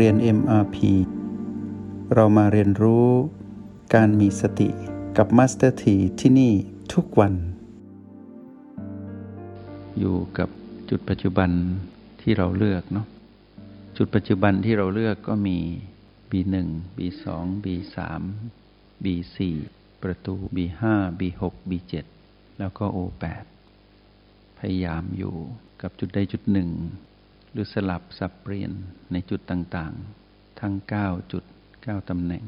เรียน MRP เรามาเรียนรู้การมีสติกับ Master T ที่ที่นี่ทุกวัน อยู่กับจุดปัจจุบันที่เราเลือกเนาะจุดปัจจุบันที่เราเลือกก็มี B1 B2 B3 B4 ประตู B5 B6 B7 แล้วก็ O8 พยายามอยู่กับจุดใดจุดหนึ่ง หรือสลับสับเปลี่ยนในจุดต่างๆ ทั้ง 9 จุด 9 ตำแหน่ง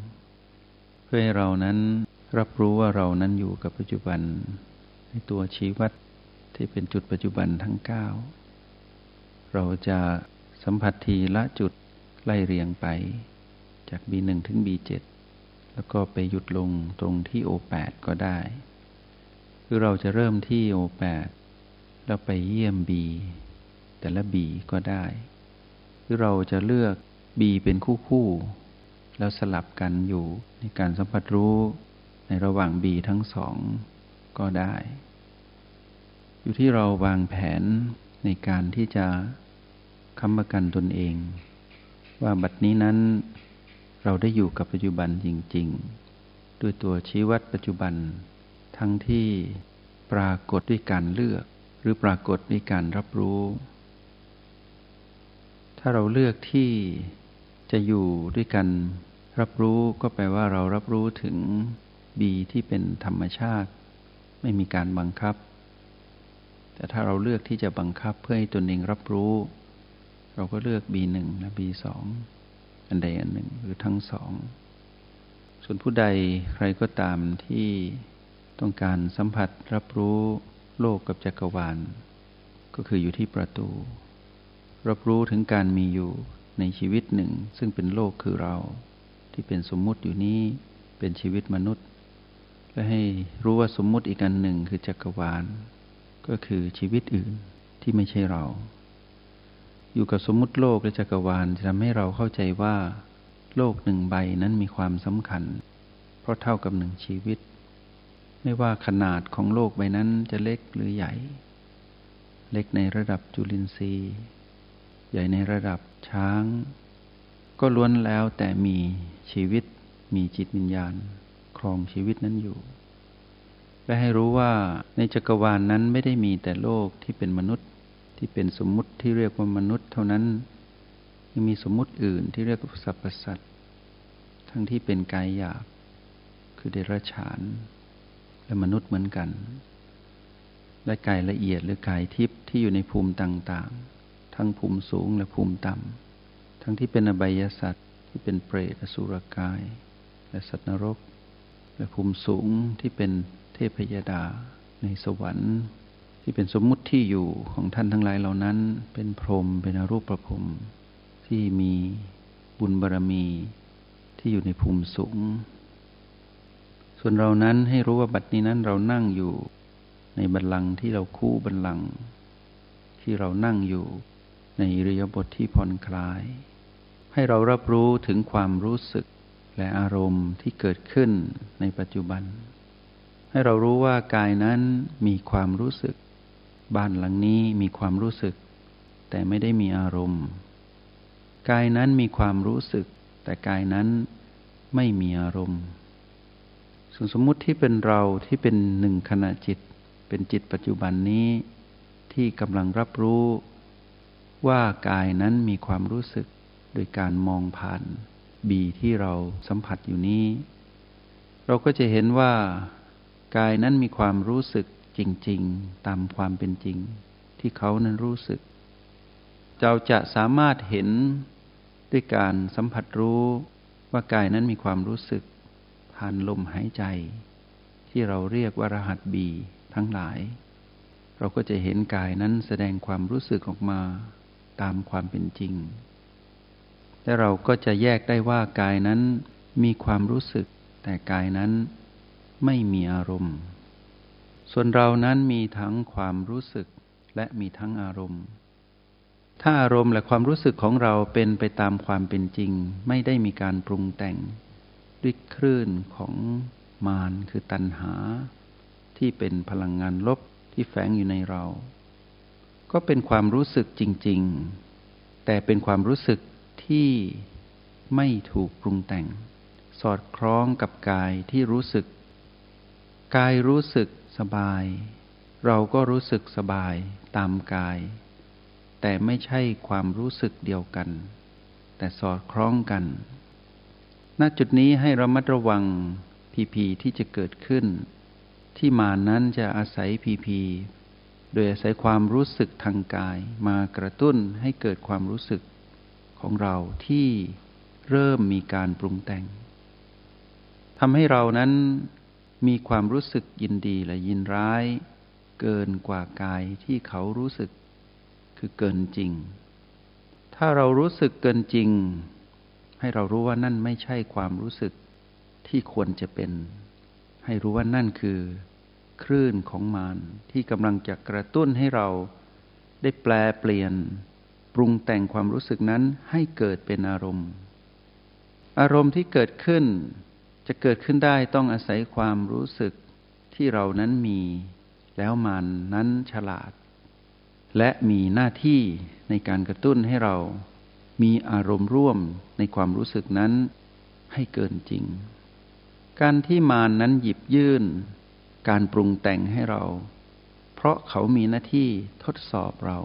เพื่อให้เรานั้นรับรู้ว่าเรานั้นอยู่กับปัจจุบัน ในตัวชี้วัดที่เป็นจุดปัจจุบันทั้ง 9 เราจะสัมผัสทีละจุดไล่เรียงไป จาก B1 ถึง B7 แล้วก็ไปหยุดลงตรงที่ O8 ก็ได้ คือเราจะเริ่มที่ O8 แล้วไปเยี่ยม B แต่ละ B ก็ได้หรือเราจะเลือก B เป็นคู่คู่แล้วสลับกันอยู่ในการสัมผัสรู้ในระหว่าง B ทั้งสองก็ได้ อยู่ที่เราวางแผนในการที่จะค้ำประกันตนเอง ว่าบัดนี้นั้นเราได้อยู่กับปัจจุบันจริง ๆ ด้วยตัวชี้วัดปัจจุบัน ทั้งที่ปรากฏด้วยการเลือก หรือปรากฏด้วยการรับรู้าเราเลือกที่จะอยู่ด้วยกัน รับรู้ก็แปลว่าเรารับรู้ถึงบีที่เป็นธรรมชาติ ไม่มีการบังคับ แต่ถ้าเราเลือกที่จะบังคับเพื่อให้ตนเองรับรู้ เราก็เลือก B1 และ B2 อันใดอันหนึ่งหรือทั้งสอง ส่วนผู้ใดใครก็ตามที่ต้องการสัมผัสรับรู้โลกกับจักรวาล ก็คืออยู่ที่ประตู รับรู้ถึงการมีอยู่ในชีวิตหนึ่ง ซึ่งเป็นโลกคือเรา ที่เป็นสมมุติอยู่นี้เป็นชีวิตมนุษย์ และให้รู้ว่าสมมุติอีกอันหนึ่งคือจักรวาล ก็คือชีวิตอื่นที่ไม่ใช่เรา อยู่กับสมมุติโลกและจักรวาลจะทำให้เราเข้าใจว่า โลกหนึ่งใบนั้นมีความสำคัญ เพราะเท่ากับหนึ่งชีวิต ไม่ว่าขนาดของโลกใบนั้นจะเล็กหรือใหญ่ เล็กในระดับจุลินทรีย์ ญ่ในระดับช้าง ก็ล้วนแล้วแต่มีชีวิตมีจิตวิญญาณ ครองชีวิตนั้นอยู่ และให้รู้ว่าในจักรวาลนนั้นไม่ได้มีแต่โลกที่เป็นมนุษย์ที่เป็นสมมุติที่เรียกว่ามนุษย์ เท่านั้นยังมีสมมุติอื่นที่เรียกว่าสรรพสัตว์ทั้งที่เป็นกายหยาบ คือเดรัจฉาน และมนุษย์เหมือนกัน และกายละเอียดหรือกายทิพย์ที่อยู่ในภูมิต่าง ๆ ทั้งภูมิสูงและภูมิต่ำ ทั้งที่เป็นอบายสัตว์ที่เป็นเปรตอสุรกาย และสัตว์นรก และภูมิสูงที่เป็นเทพยดาในสวรรค์ ที่เป็นสมมุติที่อยู่ของท่านทั้งหลายเหล่านั้น เป็นพรหมเป็นอรูปประพรมที่มีบุญบารรมีที่อยู่ในภูมิสูง ส่วนเรานั้นให้รู้ว่าบัดนี้นั้นเรานั่งอยู่ในบัลลังก์ที่เราคู่บัลลังก์ที่เรานั่งอยู่ ในอิริยาบถทที่ผ่อนคลาย ให้เรารับรู้ถึงความรู้สึกและอารมณ์ที่เกิดขึ้นในปัจจุบัน ให้เรารู้ว่ากายนั้นมีความรู้สึก บ้านหลังนี้มีความรู้สึก แต่ไม่ได้มีอารมณ์ กายนั้นมีความรู้สึก แต่กายนั้นไม่มีอารมณ์ส่วนสมมุติที่เป็นเราที่เป็นหนึ่งขณะจิต เป็นจิตปัจจุบันนี้ที่กำลังรับรู้ ว่ากายนั้นมีความรู้สึกโดยการมองผ่านบีที่เราสัมผัสอยู่นี้ เราก็จะเห็นว่ากายนั้นมีความรู้สึกจริง ๆ ตามความเป็นจริง ที่เขานั้นรู้สึก เราจะสามารถเห็นด้วยการสัมผัสรู้ว่ากายนั้นมีความรู้สึก ผ่านลมหายใจ ที่เราเรียกว่ารหัสบีทั้งหลาย เราก็จะเห็นกายนั้นแสดงความรู้สึกออกมา ตามความเป็นจริง และเราก็จะแยกได้ว่ากายนั้นมีความรู้สึก แต่กายนั้นไม่มีอารมณ์ ส่วนเรานั้นมีทั้งความรู้สึกและมีทั้งอารมณ์ ถ้าอารมณ์และความรู้สึกของเราเป็นไปตามความเป็นจริง ไม่ได้มีการปรุงแต่ง ด้วยคลื่นของมารคือตัณหา ที่เป็นพลังงานลบที่แฝงอยู่ในเรา ก็เป็นความรู้สึกจริง ๆ แต่เป็นความรู้สึกที่ไม่ถูกปรุงแต่ง สอดคล้องกับกายที่รู้สึก กายรู้สึกสบาย เราก็รู้สึกสบายตามกาย แต่ไม่ใช่ความรู้สึกเดียวกัน แต่สอดคล้องกัน ณ จุดนี้ให้ระมัดระวังพีพีที่จะเกิดขึ้น ที่มานั้นจะอาศัยพีพี โดยอาศัยความรู้สึกทางกายมากระตุ้นให้เกิดความรู้สึกของเราที่เริ่มมีการปรุงแต่งทำให้เรานั้นมีความรู้สึกยินดีและยินร้าย เกินกว่ากายที่เขารู้สึกคือเกินจริง ถ้าเรารู้สึกเกินจริง ให้เรารู้ว่านั่นไม่ใช่ความรู้สึกที่ควรจะเป็น ให้รู้ว่านั่นคือ คลื่นของมารที่กำลังจะกระตุ้นให้เราได้แปลเปลี่ยน ปรุงแต่งความรู้สึกนั้นให้เกิดเป็นอารมณ์ อารมณ์ที่เกิดขึ้น จะเกิดขึ้นได้ต้องอาศัยความรู้สึกที่เรานั้นมี แล้วมานนั้นฉลาด และมีหน้าที่ในการกระตุ้นให้เรา มีอารมณ์ร่วมในความรู้สึกนั้นให้เกินจริง การที่มานนั้นหยิบยื่น การปรุงแต่งให้เรา เพราะเขามีหน้าที่ทดสอบเรา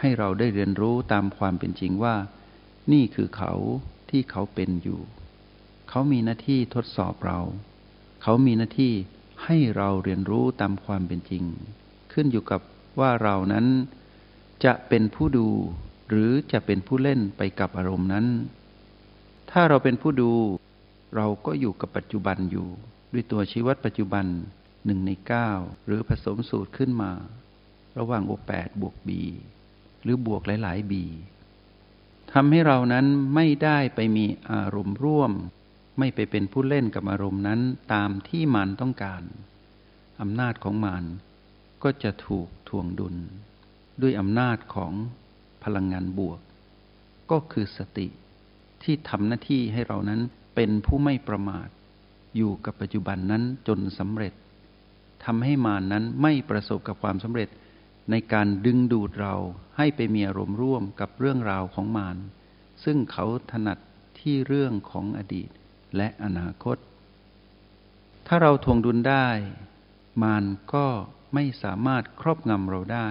ให้เราได้เรียนรู้ตามความเป็นจริงว่า นี่คือเขาที่เขาเป็นอยู่ เขามีหน้าที่ทดสอบเรา เขามีหน้าที่ให้เราเรียนรู้ตามความเป็นจริง ขึ้นอยู่กับว่าเรานั้น จะเป็นผู้ดูหรือจะเป็นผู้เล่นไปกับอารมณ์นั้น ถ้าเราเป็นผู้ดู เราก็อยู่กับปัจจุบันอยู่ ด้วยตัวชีวิตปัจจุบัน หนึ่งในเก้าหรือผสมสูตรขึ้นมา ระหว่างโอแปดบวกบีหรือบวกหลายๆบีทำให้เรานั้นไม่ได้ไปมีอารมณ์ร่วม ไม่ไปเป็นผู้เล่นกับอารมณ์นั้นตามที่มันต้องการอำนาจของมันก็จะถูกทวงดุล ด้วยอำนาจของพลังงานบวก ก็คือสติที่ทำหน้าที่ให้เรานั้นเป็นผู้ไม่ประมาท อยู่กับปัจจุบันนั้นจนสำเร็จ ทำให้มานนั้นไม่ประสบกับความสำเร็จในการดึงดูดเราให้ไปมีอารมณ์ร่วมกับเรื่องราวของมานซึ่งเขาถนัดที่เรื่องของอดีตและอนาคต ถ้าเราทวงดุลได้ มานก็ไม่สามารถครอบงำเราได้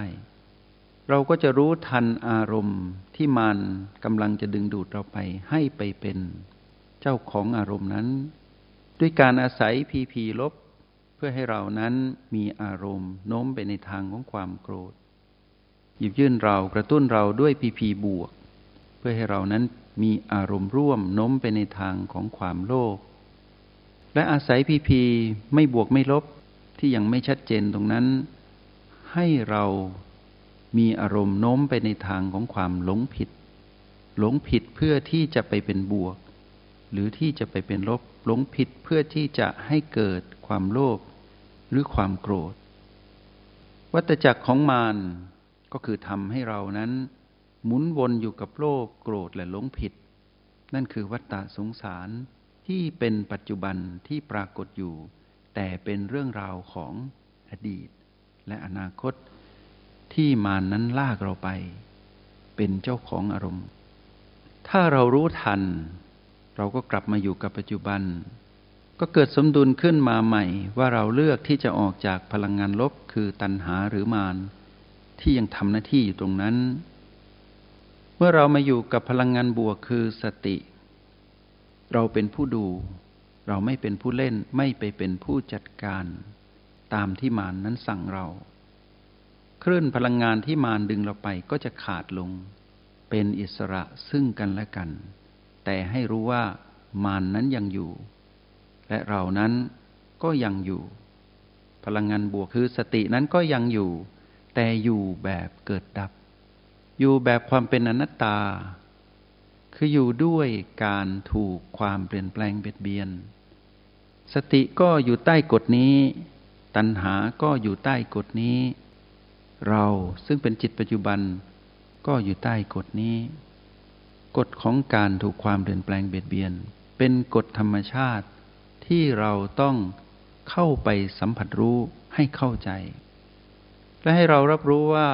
เราก็จะรู้ทันอารมณ์ที่มานกำลังจะดึงดูดเราไปให้ไปเป็น เจ้าของอารมณ์นั้น ด้วยการอาศัยพีพีลบ เพื่อให้เรานั้นมีอารมณ์โน้มไปในทางของความโกรธ หยิบยื่นเรากระตุ้นเราด้วยพีพีบวก เพื่อให้เรานั้นมีอารมณ์ร่วมโน้มไปในทางของความโลภและอาศัยพีพีไม่บวกไม่ลบที่ยังไม่ชัดเจนตรงนั้น ให้เรามีอารมณ์โน้มไปในทางของความหลงผิด หลงผิดเพื่อที่จะไปเป็นบวก หรือที่จะไปเป็นลบหลงผิดเพื่อที่จะให้เกิดความโลภ หรือความโกรธ วัตจักรของมารก็คือทำให้เรานั้น หมุนวนอยู่กับโลภโกรธและหลงผิด นั่นคือวัตตะสงสารที่เป็นปัจจุบันที่ปรากฏอยู่ แต่เป็นเรื่องราวของอดีต และอนาคตที่มารนนั้นลากเราไป เป็นเจ้าของอารมณ์ ถ้าเรารู้ทัน เราก็กลับมาอยู่กับปัจจุบัน ก็เกิดสมดุลขึ้นมาใหม่ ว่าเราเลือกที่จะออกจากพลังงานลบคือตัณหาหรือมารที่ยังทำหน้าที่อยู่ตรงนั้น เมื่อเรามาอยู่กับพลังงานบวกคือสติ เราเป็นผู้ดู เราไม่เป็นผู้เล่นไม่ไปเป็นผู้จัดการ ตามที่มารนนั้นสั่งเรา คลื่นพลังงานที่มารดึงเราไปก็จะขาดลง เป็นอิสระซึ่งกันและกัน แต่ให้รู้ว่ามารนนั้นยังอยู่ และเรานั้นก็ยังอยู่ พลังงานบวกคือสตินั้นก็ยังอยู่ แต่อยู่แบบเกิดดับ อยู่แบบความเป็นอนัตตา คืออยู่ด้วยการถูกความเปลี่ยนแปลงเบียดเบียน สติก็อยู่ใต้กฎนี้ ตัณหาก็อยู่ใต้กฎนี้ เราซึ่งเป็นจิตปัจจุบันก็อยู่ใต้กฎนี้ กฎของการถูกความเปลี่ยนแปลงเบียดเบียน เป็นกฎธรรมชาติ ที่เราต้องเข้าไปสัมผัสรู้ให้เข้าใจ และให้เรารับรู้ว่า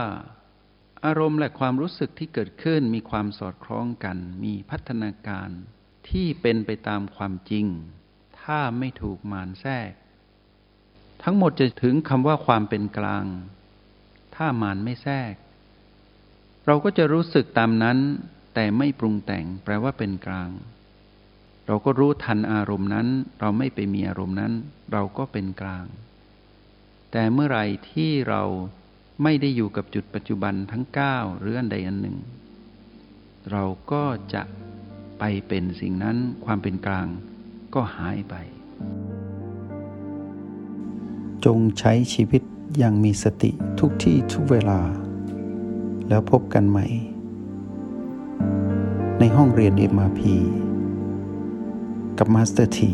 อารมณ์และความรู้สึกที่เกิดขึ้นมีความสอดคล้องกัน มีพัฒนาการที่เป็นไปตามความจริง ถ้าไม่ถูกมารแทรก ทั้งหมดจะถึงคำว่าความเป็นกลาง ถ้ามารไม่แทรก เราก็จะรู้สึกตามนั้น แต่ไม่ปรุงแต่งแปลว่าเป็นกลาง เราก็รู้ทันอารมณ์นั้น เราไม่ไปมีอารมณ์นั้น เราก็เป็นกลาง แต่เมื่อไรที่เราไม่ได้อยู่กับจุดปัจจุบันทั้ง 9 หรืออันใดอันหนึ่ง เราก็จะไปเป็นสิ่งนั้นความเป็นกลางก็หายไป จงใช้ชีวิตอย่างมีสติทุกที่ทุกเวลา แล้วพบกันใหม่ ในห้องเรียน MRP กับ Master T